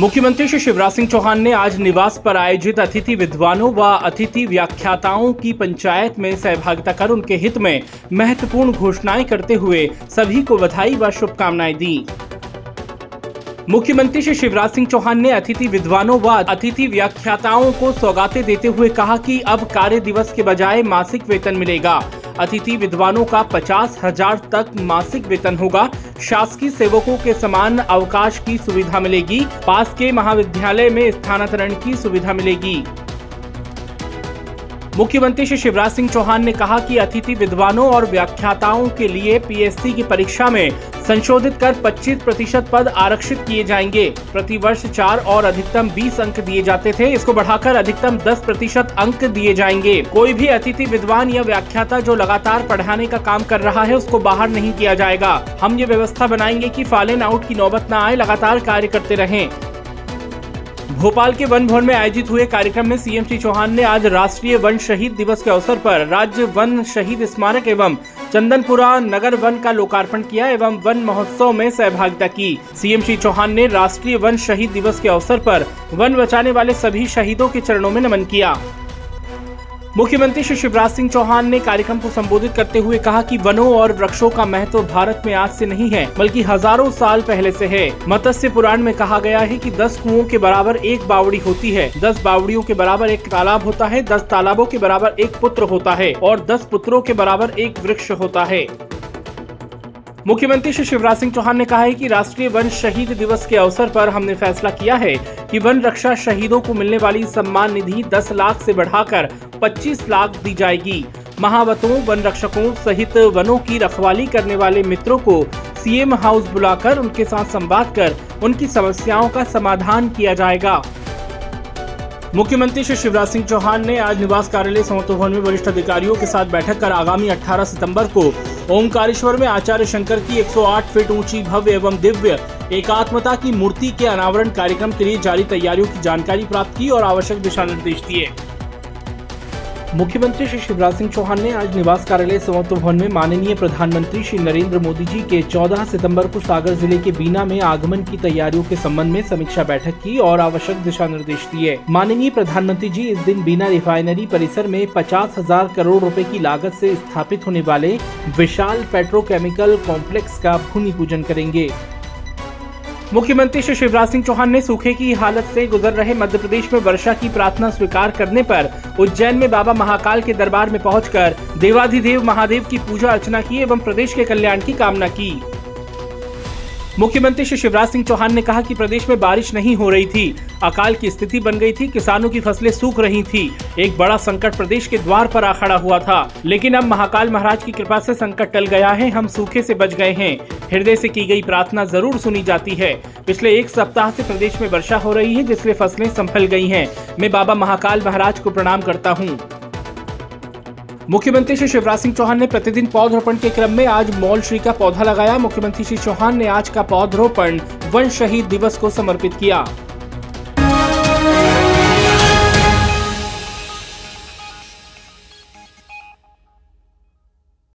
मुख्यमंत्री श्री शिवराज सिंह चौहान ने आज निवास पर आयोजित अतिथि विद्वानों व अतिथि व्याख्याताओं की पंचायत में सहभागिता कर उनके हित में महत्वपूर्ण घोषणाएँ करते हुए सभी को बधाई व शुभकामनाएँ दी। मुख्यमंत्री श्री शिवराज सिंह चौहान ने अतिथि विद्वानों व अतिथि व्याख्याताओं को सौगातें देते हुए कहा कि अब कार्य दिवस के बजाय मासिक वेतन मिलेगा। अतिथि विद्वानों का पचास हज़ार तक मासिक वेतन होगा। शासकीय सेवकों के समान अवकाश की सुविधा मिलेगी। पास के महाविद्यालय में स्थानांतरण की सुविधा मिलेगी। मुख्यमंत्री श्री शिवराज सिंह चौहान ने कहा कि अतिथि विद्वानों और व्याख्याताओं के लिए पीएससी की परीक्षा में संशोधित कर 25 प्रतिशत पद आरक्षित किए जाएँगे। प्रति वर्ष चार और अधिकतम 20 अंक दिए जाते थे। इसको बढ़ाकर अधिकतम 10 प्रतिशत अंक दिए जाएँगे। कोई भी अतिथि विद्वान या व्याख्याता जो लगातार पढ़ाने का काम कर रहा है, उसको बाहर नहीं किया जाएगा। हम ये व्यवस्था बनाएँगे की फालन आउट की नौबत न आए, लगातार कार्य करते रहें। भोपाल के वन भवन में आयोजित हुए कार्यक्रम में सीएम श्री चौहान ने आज राष्ट्रीय वन शहीद दिवस के अवसर पर राज्य वन शहीद स्मारक एवं चंदनपुरा नगर वन का लोकार्पण किया एवं वन महोत्सव में सहभागिता की। सीएम श्री चौहान ने राष्ट्रीय वन शहीद दिवस के अवसर पर वन बचाने वाले सभी शहीदों के चरणों में नमन किया। मुख्यमंत्री श्री शिवराज सिंह चौहान ने कार्यक्रम को संबोधित करते हुए कहा कि वनों और वृक्षों का महत्व भारत में आज से नहीं है, बल्कि हज़ारों साल पहले से है। मत्स्य पुराण में कहा गया है कि दस कुओं के बराबर एक बावड़ी होती है। दस बावड़ियों के बराबर एक तालाब होता है, दस तालाबों के बराबर एक पुत्र होता है, और दस पुत्रों के बराबर एक वृक्ष होता है। मुख्यमंत्री श्री शिवराज सिंह चौहान ने कहा है कि राष्ट्रीय वन शहीद दिवस के अवसर पर हमने फैसला किया है कि वन रक्षा शहीदों को मिलने वाली सम्मान निधि 10 लाख से बढ़ाकर 25 लाख दी जाएगी। महावतों, वन रक्षकों सहित वनों की रखवाली करने वाले मित्रों को सीएम हाउस बुलाकर उनके साथ संवाद कर उनकी समस्याओं का समाधान किया जाएगा। मुख्यमंत्री श्री शिवराज सिंह चौहान ने आज निवास कार्यालय समत्व भवन में वरिष्ठ अधिकारियों के साथ बैठक कर आगामी 18 सितंबर को ओमकारेश्वर में आचार्य शंकर की 108 फीट ऊँची भव्य एवं दिव्य एकात्मता की मूर्ति के अनावरण कार्यक्रम के लिए जारी तैयारियों की जानकारी प्राप्त की और आवश्यक दिशा निर्देश दिए। मुख्यमंत्री श्री शिवराज सिंह चौहान ने आज निवास कार्यालय समत्व भवन में माननीय प्रधानमंत्री श्री नरेंद्र मोदी जी के 14 सितंबर को सागर ज़िले के बीना में आगमन की तैयारियों के संबंध में समीक्षा बैठक की और आवश्यक दिशा निर्देश दिए। माननीय प्रधानमंत्री जी इस दिन बीना रिफाइनरी परिसर में पचास हज़ार करोड़ रूपए की लागत ऐसी स्थापित होने वाले विशाल पेट्रोकेमिकल कॉम्प्लेक्स का भूमि पूजन करेंगे। मुख्यमंत्री श्री शिवराज सिंह चौहान ने सूखे की हालत से गुजर रहे मध्य प्रदेश में वर्षा की प्रार्थना स्वीकार करने पर उज्जैन में बाबा महाकाल के दरबार में पहुंचकर देवाधिदेव महादेव की पूजा अर्चना की एवं प्रदेश के कल्याण की कामना की। मुख्यमंत्री श्री शिवराज सिंह चौहान ने कहा कि प्रदेश में बारिश नहीं हो रही थी। अकाल की स्थिति बन गई थी, किसानों की फ़सलें सूख रही थी। एक बड़ा संकट प्रदेश के द्वार पर आ खड़ा हुआ था। लेकिन अब महाकाल महाराज की कृपा से संकट टल गया है, हम सूखे से बच गए हैं। हृदय से की गई प्रार्थना ज़रूर सुनी जाती है। पिछले एक सप्ताह से प्रदेश में वर्षा हो रही है, जिससे फ़सलें संभल गई हैं। मैं बाबा महाकाल महाराज को प्रणाम करता हूँ। मुख्यमंत्री श्री शिवराज सिंह चौहान ने प्रतिदिन पौधरोपण के क्रम में आज मॉल श्री का पौधा लगाया। मुख्यमंत्री श्री चौहान ने आज का पौधरोपण वन शहीद दिवस को समर्पित किया।